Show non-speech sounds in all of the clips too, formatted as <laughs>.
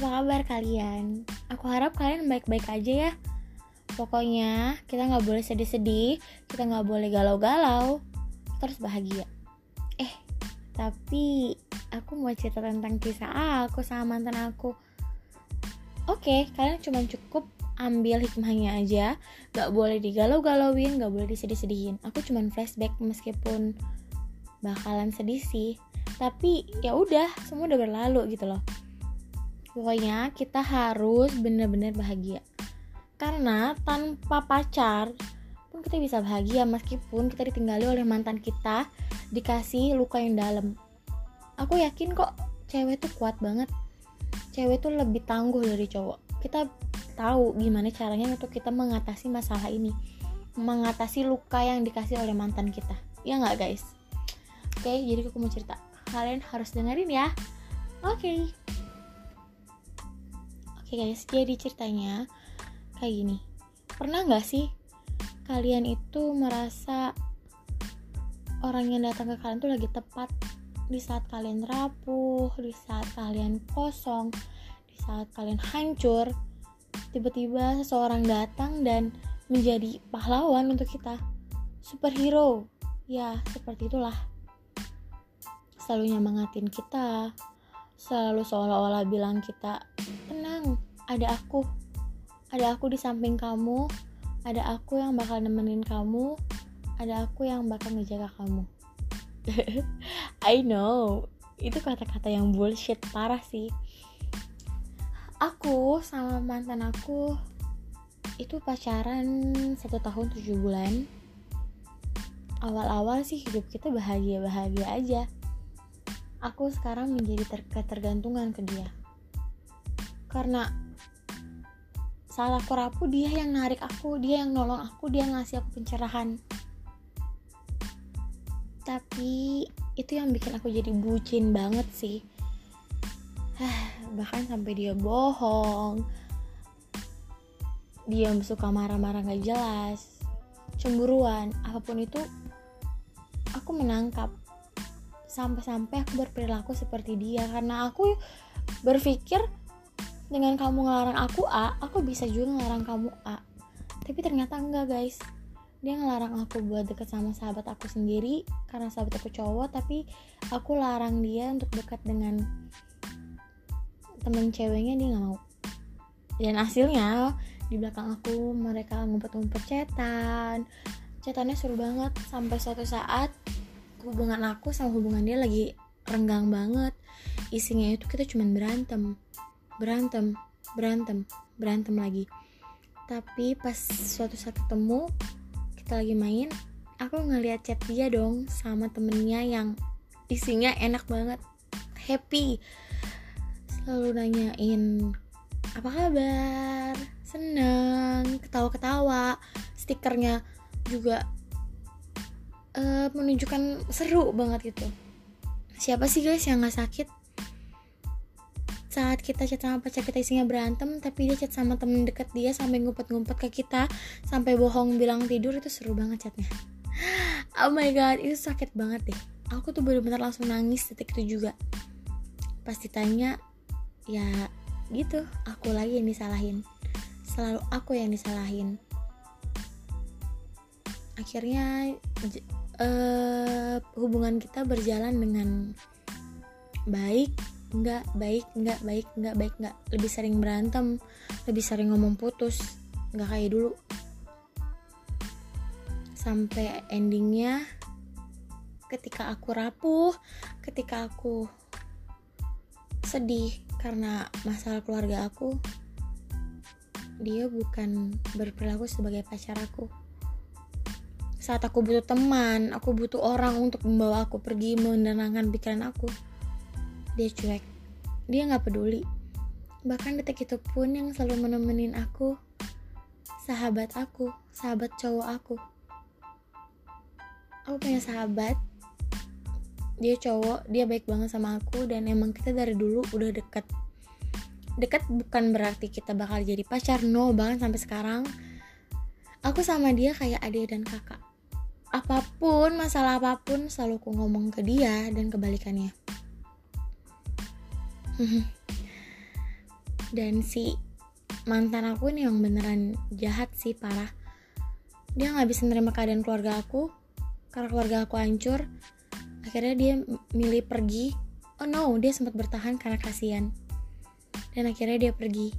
apa kabar kalian? Aku harap kalian baik-baik aja ya. Pokoknya kita nggak boleh sedih-sedih, kita nggak boleh galau-galau, terus bahagia. Eh, tapi aku mau cerita tentang kisah aku sama mantan aku. Oke, kalian cuma cukup ambil hikmahnya aja, gak boleh digalau-galauin, gak boleh disedih-sedihin. Aku cuma flashback meskipun bakalan sedih sih, tapi ya udah, semua udah berlalu gitu loh. Pokoknya kita harus bener-bener bahagia. Karena tanpa pacar pun kita bisa bahagia meskipun kita ditinggali oleh mantan kita, dikasih luka yang dalam. Aku yakin kok cewek tuh kuat banget. Cewek tuh lebih tangguh dari cowok. Kita tahu gimana caranya untuk kita mengatasi masalah ini. Mengatasi luka yang dikasih oleh mantan kita. Ya nggak guys? Oke, jadi aku mau cerita. Kalian harus dengerin ya. Oke. Oke guys, jadi ceritanya kayak gini. Pernah nggak sih kalian itu merasa orang yang datang ke kalian tuh lagi tepat di saat kalian rapuh, di saat kalian kosong, di saat kalian hancur, tiba-tiba seseorang datang dan menjadi pahlawan untuk kita. Superhero. Ya, seperti itulah. Selalu nyemangatin kita, selalu seolah-olah bilang kita ada aku. Ada aku di samping kamu. Ada aku yang bakal nemenin kamu. Ada aku yang bakal ngejaga kamu. <laughs> I know. Itu kata-kata yang bullshit. Parah sih. Aku sama mantan aku itu pacaran satu tahun tujuh bulan. Awal-awal sih hidup kita bahagia-bahagia aja. Aku sekarang menjadi ter ketergantungan ke dia. Karena saat aku rapuh dia yang narik aku dia yang nolong aku dia ngasih aku pencerahan. Tapi itu yang bikin aku jadi bucin banget sih. <sighs> Bahkan sampai dia bohong. Dia suka marah-marah gak jelas. Cemburuan apa pun itu aku menangkap. Sampai-sampai aku berperilaku seperti dia karena aku berpikir dengan kamu ngelarang aku A, aku bisa juga ngelarang kamu A. Tapi ternyata enggak guys. Dia ngelarang aku buat deket sama sahabat aku sendiri karena sahabat aku cowok, tapi aku larang dia untuk dekat dengan temen ceweknya dia nggak mau. Dan hasilnya di belakang aku mereka ngumpet-ngumpet cetan. Cetannya seru banget sampai suatu saat hubungan aku sama hubungan dia lagi renggang banget. Isinya itu kita cuma berantem berantem berantem berantem lagi. Tapi pas suatu saat ketemu kita lagi main aku ngeliat chat dia dong sama temennya yang isinya enak banget happy. Selalu nanyain apa kabar? Seneng ketawa-ketawa. Stikernya juga uh, menunjukkan seru banget gitu. Siapa sih guys yang nggak sakit saat kita chat sama pacar kita isinya berantem tapi dia chat sama temen deket dia sampai ngumpet-ngumpet ke kita sampai bohong bilang tidur itu seru banget chatnya. <gasps> Oh my god itu sakit banget deh. Aku tuh bener-bener langsung nangis detik itu juga. Pas ditanya ya gitu aku lagi yang disalahin. Selalu aku yang disalahin. Akhirnya uh, hubungan kita berjalan dengan baik nggak baik nggak baik nggak baik nggak. Lebih sering berantem lebih sering ngomong putus. Nggak kayak dulu. Sampai endingnya ketika aku rapuh ketika aku sedih karena masalah keluarga aku dia bukan berperilaku sebagai pacar aku. Saat aku butuh teman aku butuh orang untuk membawa aku pergi menenangkan pikiran aku dia cuek. Dia nggak peduli. Bahkan detik itu pun yang selalu menemenin aku sahabat aku sahabat cowok aku. Aku punya sahabat. Dia cowok dia baik banget sama aku dan emang kita dari dulu udah deket. Deket bukan berarti kita bakal jadi pacar no bahkan sampai sekarang. Aku sama dia kayak adik dan kakak. Apa pun masalah apa pun selalu aku ngomong ke dia dan kebalikannya dan si mantan aku ini yang beneran jahat sih parah. Dia nggak bisa menerima keadaan keluarga aku karena keluarga aku hancur. Akhirnya dia milih pergi. Oh no dia sempat bertahan karena kasihan. Dan akhirnya dia pergi.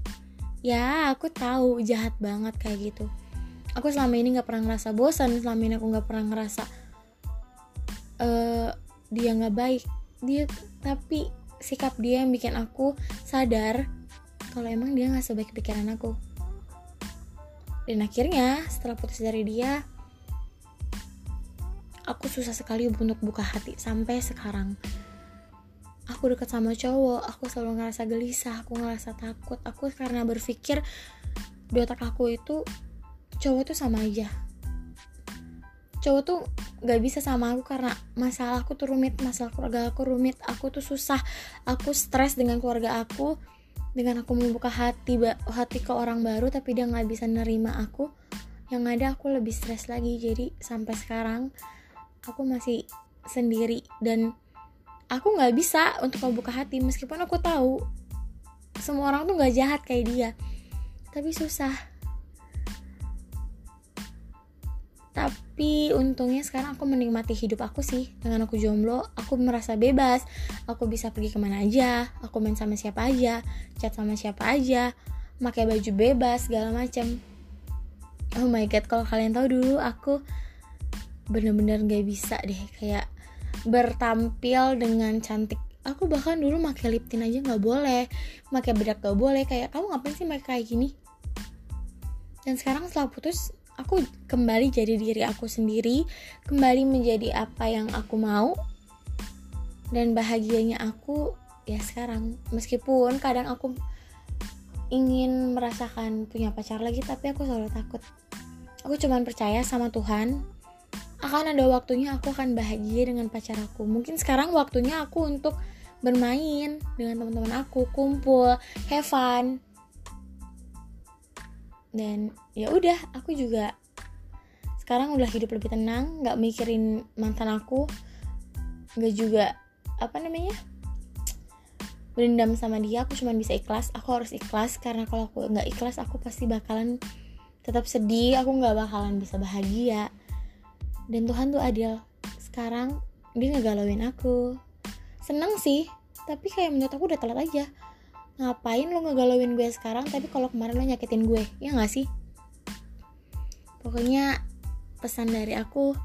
Ya aku tahu jahat banget kayak gitu. Aku selama ini nggak pernah ngerasa bosan selama ini aku nggak pernah ngerasa uh, dia nggak baik. Dia tapi sikap dia yang bikin aku sadar kalau emang dia nggak sebaik pikiran aku. Dan akhirnya setelah putus dari dia aku susah sekali untuk buka hati sampai sekarang. Aku dekat sama cowok aku selalu ngerasa gelisah aku ngerasa takut. Aku karena berpikir di otak aku itu cowok tuh sama aja. Cowok tuh gak bisa sama aku karena masalah aku tuh rumit masalah keluarga aku rumit aku tuh susah aku stres dengan keluarga aku dengan aku membuka hati hati ke orang baru tapi dia nggak bisa nerima aku yang ada aku lebih stres lagi. Jadi sampai sekarang aku masih sendiri dan aku nggak bisa untuk membuka hati meskipun aku tahu semua orang tuh nggak jahat kayak dia tapi susah. Tapi untungnya sekarang aku menikmati hidup aku sih. Dengan aku jomblo aku merasa bebas. Aku bisa pergi ke mana aja aku main sama siapa aja chat sama siapa aja pakai baju bebas segala macam oh my god kalau kalian tahu dulu aku bener-bener gak bisa deh kayak bertampil dengan cantik. Aku bahkan dulu pakai lip tint aja nggak boleh pakai bedak gak boleh. Kayak kamu ngapain sih pakai kayak gini? Dan sekarang setelah putus aku kembali jadi diri aku sendiri, kembali menjadi apa yang aku mau, dan bahagianya aku ya sekarang. Meskipun kadang aku ingin merasakan punya pacar lagi, tapi aku selalu takut. Aku cuma percaya sama Tuhan, akan ada waktunya aku akan bahagia dengan pacar aku. Mungkin sekarang waktunya aku untuk bermain dengan teman-teman aku, kumpul, have fun, dan ya udah aku juga sekarang udah hidup lebih tenang nggak mikirin mantan aku nggak juga apa namanya berendam sama dia aku cuma bisa ikhlas. Aku harus ikhlas karena kalau aku nggak ikhlas aku pasti bakalan tetap sedih aku nggak bakalan bisa bahagia. Dan Tuhan tuh adil. Sekarang dia ngegalauin aku. Seneng sih tapi kayak menurut aku udah telat aja ngapain lo ngegalauin gue sekarang tapi kalau kemarin lo nyakitin gue? Ya gak sih? Pokoknya pesan dari aku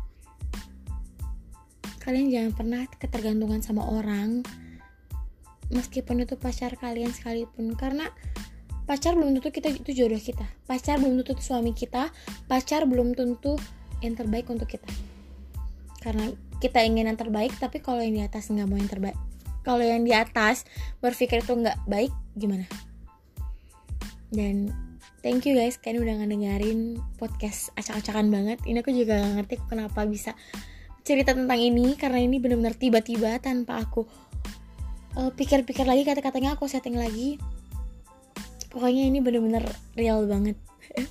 kalian jangan pernah ketergantungan sama orang meskipun itu pacar kalian sekalipun. Karena pacar belum tentu kita itu jodoh kita. Pacar belum tentu suami kita pacar belum tentu yang terbaik untuk kita. Karena kita ingin yang terbaik tapi kalau yang di atas nggak mau yang terbaik kalau yang di atas berpikir itu nggak baik gimana? Dan thank you guys kalian udah ngedengerin podcast acak-acakan banget. Ini aku juga gak ngerti kenapa bisa cerita tentang ini karena ini benar-benar tiba-tiba tanpa aku uh, pikir-pikir lagi kata-katanya aku setting lagi. Pokoknya ini benar-benar real banget. <laughs>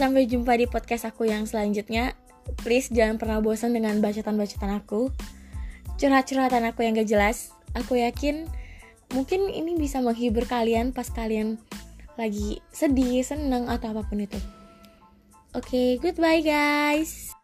Sampai jumpa di podcast aku yang selanjutnya. Please jangan pernah bosan dengan bacaan-bacaan aku curhat-curhatan aku yang gak jelas aku yakin mungkin ini bisa menghibur kalian pas kalian lagi sedih, seneng atau apa pun itu. Oke, okay, goodbye guys.